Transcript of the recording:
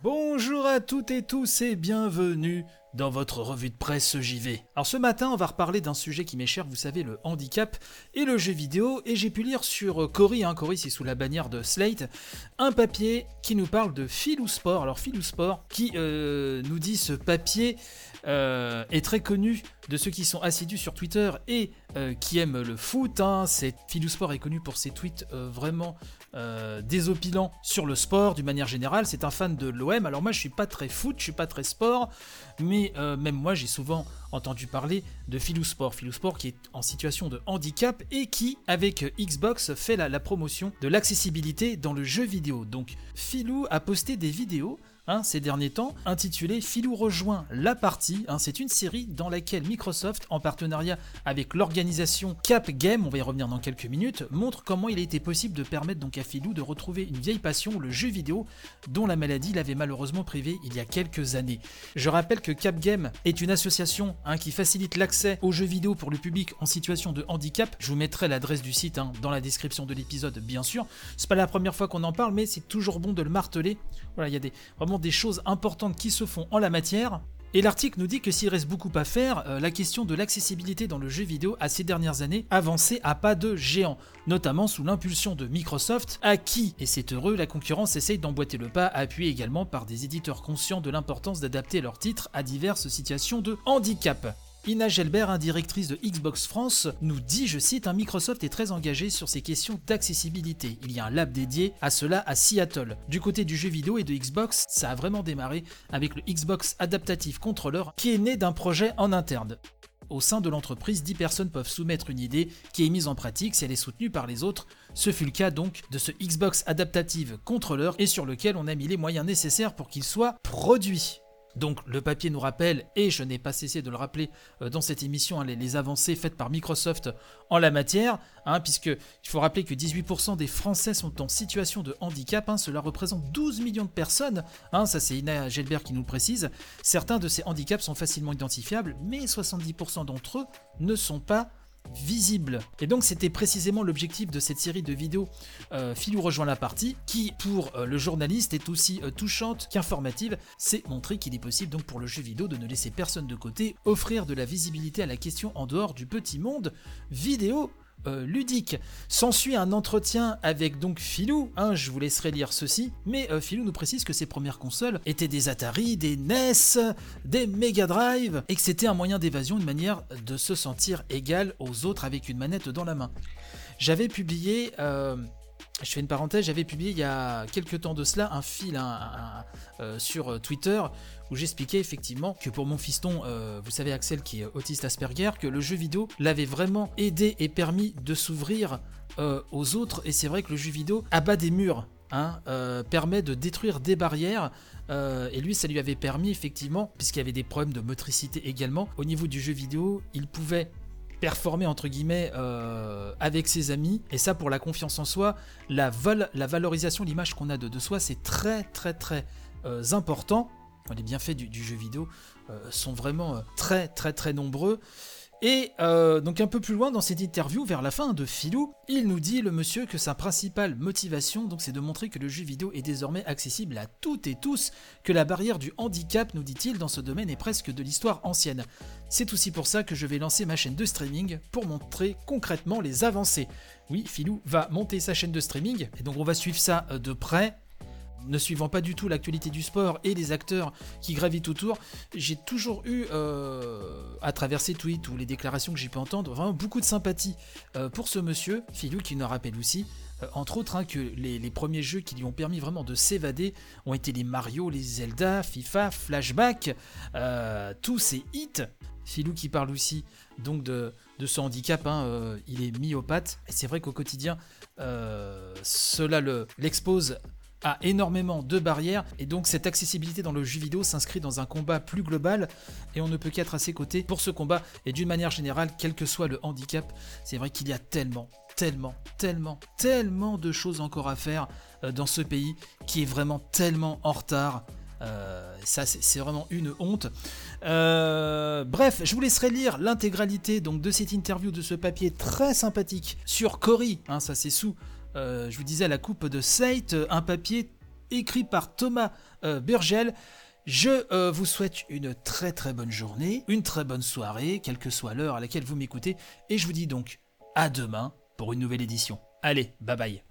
Bonjour à toutes et tous et bienvenue dans votre revue de presse JV. Alors ce matin, on va reparler d'un sujet qui m'est cher, vous savez, le handicap et le jeu vidéo. Et j'ai pu lire sur Cory, hein, Cory c'est sous la bannière de Slate, un papier qui nous parle de Philou Sport. Alors Philou Sport qui euh, nous dit ce papier euh, est très connu de ceux qui sont assidus sur Twitter et euh, qui aiment le foot. Hein. Philou Sport est connu pour ses tweets vraiment euh, désopilants sur le sport d'une manière générale. C'est un fan de l'OM. Alors moi je suis pas très foot, je suis pas très sport, mais même moi j'ai souvent entendu parler de Philou Sport. Philou Sport qui est en situation de handicap et qui avec Xbox fait la, la promotion de l'accessibilité dans le jeu vidéo. Donc Philou a posté des vidéos Hein, ces derniers temps, intitulé Filou rejoint la partie. Hein, c'est une série dans laquelle Microsoft, en partenariat avec l'organisation Cap Game, on va y revenir dans quelques minutes, montre comment il a été possible de permettre donc à Filou de retrouver une vieille passion, le jeu vidéo, dont la maladie l'avait malheureusement privé il y a quelques années. Je rappelle que Cap Game est une association hein, qui facilite l'accès aux jeux vidéo pour le public en situation de handicap. Je vous mettrai l'adresse du site dans la description de l'épisode, bien sûr. C'est pas la première fois qu'on en parle, mais c'est toujours bon de le marteler. Voilà, il y a des vraiment des choses importantes qui se font en la matière. Et l'article nous dit que s'il reste beaucoup à faire, euh, la question de l'accessibilité dans le jeu vidéo a ces dernières années avancé à pas de géant, notamment sous l'impulsion de Microsoft, à qui, et c'est heureux, la concurrence essaye d'emboîter le pas, appuyé également par des éditeurs conscients de l'importance d'adapter leurs titres à diverses situations de handicap. Ina Gelbert, directrice de Xbox France, nous dit, je cite, un Microsoft est très engagé sur ces questions d'accessibilité. Il y a un lab dédié à cela à Seattle. Du côté du jeu vidéo et de Xbox, ça a vraiment démarré avec le Xbox Adaptative Controller qui est né d'un projet en interne. Au sein de l'entreprise, 10 personnes peuvent soumettre une idée qui est mise en pratique si elle est soutenue par les autres. Ce fut le cas donc de ce Xbox Adaptative Controller et sur lequel on a mis les moyens nécessaires pour qu'il soit produit. Donc le papier nous rappelle, et je n'ai pas cessé de le rappeler euh, dans cette émission, hein, les, avancées faites par Microsoft en la matière, hein, puisque il faut rappeler que 18% des Français sont en situation de handicap, hein, cela représente 12 millions de personnes, ça c'est Ina Gelbert qui nous précise. Certains de ces handicaps sont facilement identifiables, mais 70% d'entre eux ne sont pas visible. Et donc c'était précisément l'objectif de cette série de vidéos euh, Philou rejoint la partie, qui pour euh, le journaliste est aussi euh, touchante qu'informative, c'est montrer qu'il est possible donc pour le jeu vidéo de ne laisser personne de côté, offrir de la visibilité à la question en dehors du petit monde vidéo euh, ludique. S'ensuit un entretien avec donc Philou, hein, je vous laisserai lire ceci, mais euh, Philou nous précise que ses premières consoles étaient des Atari, des NES, des Mega Drive, et que c'était un moyen d'évasion, une manière de se sentir égal aux autres avec une manette dans la main. J'avais publié euh, je fais une parenthèse, j'avais publié il y a quelques temps de cela un fil euh, sur euh, Twitter où j'expliquais effectivement que pour mon fiston, euh, vous savez Axel qui est autiste Asperger, que le jeu vidéo l'avait vraiment aidé et permis de s'ouvrir aux autres. Et c'est vrai que le jeu vidéo abat des murs, hein, permet de détruire des barrières. et lui, ça lui avait permis effectivement, puisqu'il y avait des problèmes de motricité également, au niveau du jeu vidéo, il pouvait performer entre guillemets euh, avec ses amis. Et ça pour la confiance en soi la, la valorisation l'image qu'on a de, soi c'est très très très euh, important. Les bienfaits du, jeu vidéo euh, sont vraiment très très très nombreux et euh, donc un peu plus loin dans cette interview, vers la fin de Philou, il nous dit le monsieur que sa principale motivation, donc c'est de montrer que le jeu vidéo est désormais accessible à toutes et tous, que la barrière du handicap, nous dit-il, dans ce domaine est presque de l'histoire ancienne. C'est aussi pour ça que je vais lancer ma chaîne de streaming pour montrer concrètement les avancées. Oui, Philou va monter sa chaîne de streaming, et donc on va suivre ça euh, de près ne suivant pas du tout l'actualité du sport et les acteurs qui gravitent autour, j'ai toujours eu, euh, à travers ses tweets ou les déclarations que j'ai pu entendre, vraiment beaucoup de sympathie euh, pour ce monsieur, Philou, qui nous rappelle aussi, euh, entre autres, hein, que les, premiers jeux qui lui ont permis vraiment de s'évader ont été les Mario, les Zelda, FIFA, Flashback, tous ces hits. Philou qui parle aussi donc de, de son handicap, hein, il est myopathe, et c'est vrai qu'au quotidien, cela l'expose a énormément de barrières et donc cette accessibilité dans le jeu vidéo s'inscrit dans un combat plus global et on ne peut qu'être à ses côtés pour ce combat et d'une manière générale quel que soit le handicap c'est vrai qu'il y a tellement tellement tellement tellement de choses encore à faire euh, dans ce pays qui est vraiment tellement en retard euh, ça, c'est vraiment une honte. Euh, bref, je vous laisserai lire l'intégralité donc de cette interview, de ce papier très sympathique sur Cory. Hein, ça c'est sous je vous disais, la coupe de Slate, un papier écrit par Thomas euh, Burgel. Je euh, vous souhaite une très très bonne journée, une très bonne soirée, quelle que soit l'heure à laquelle vous m'écoutez, et je vous dis donc à demain pour une nouvelle édition. Allez, bye bye.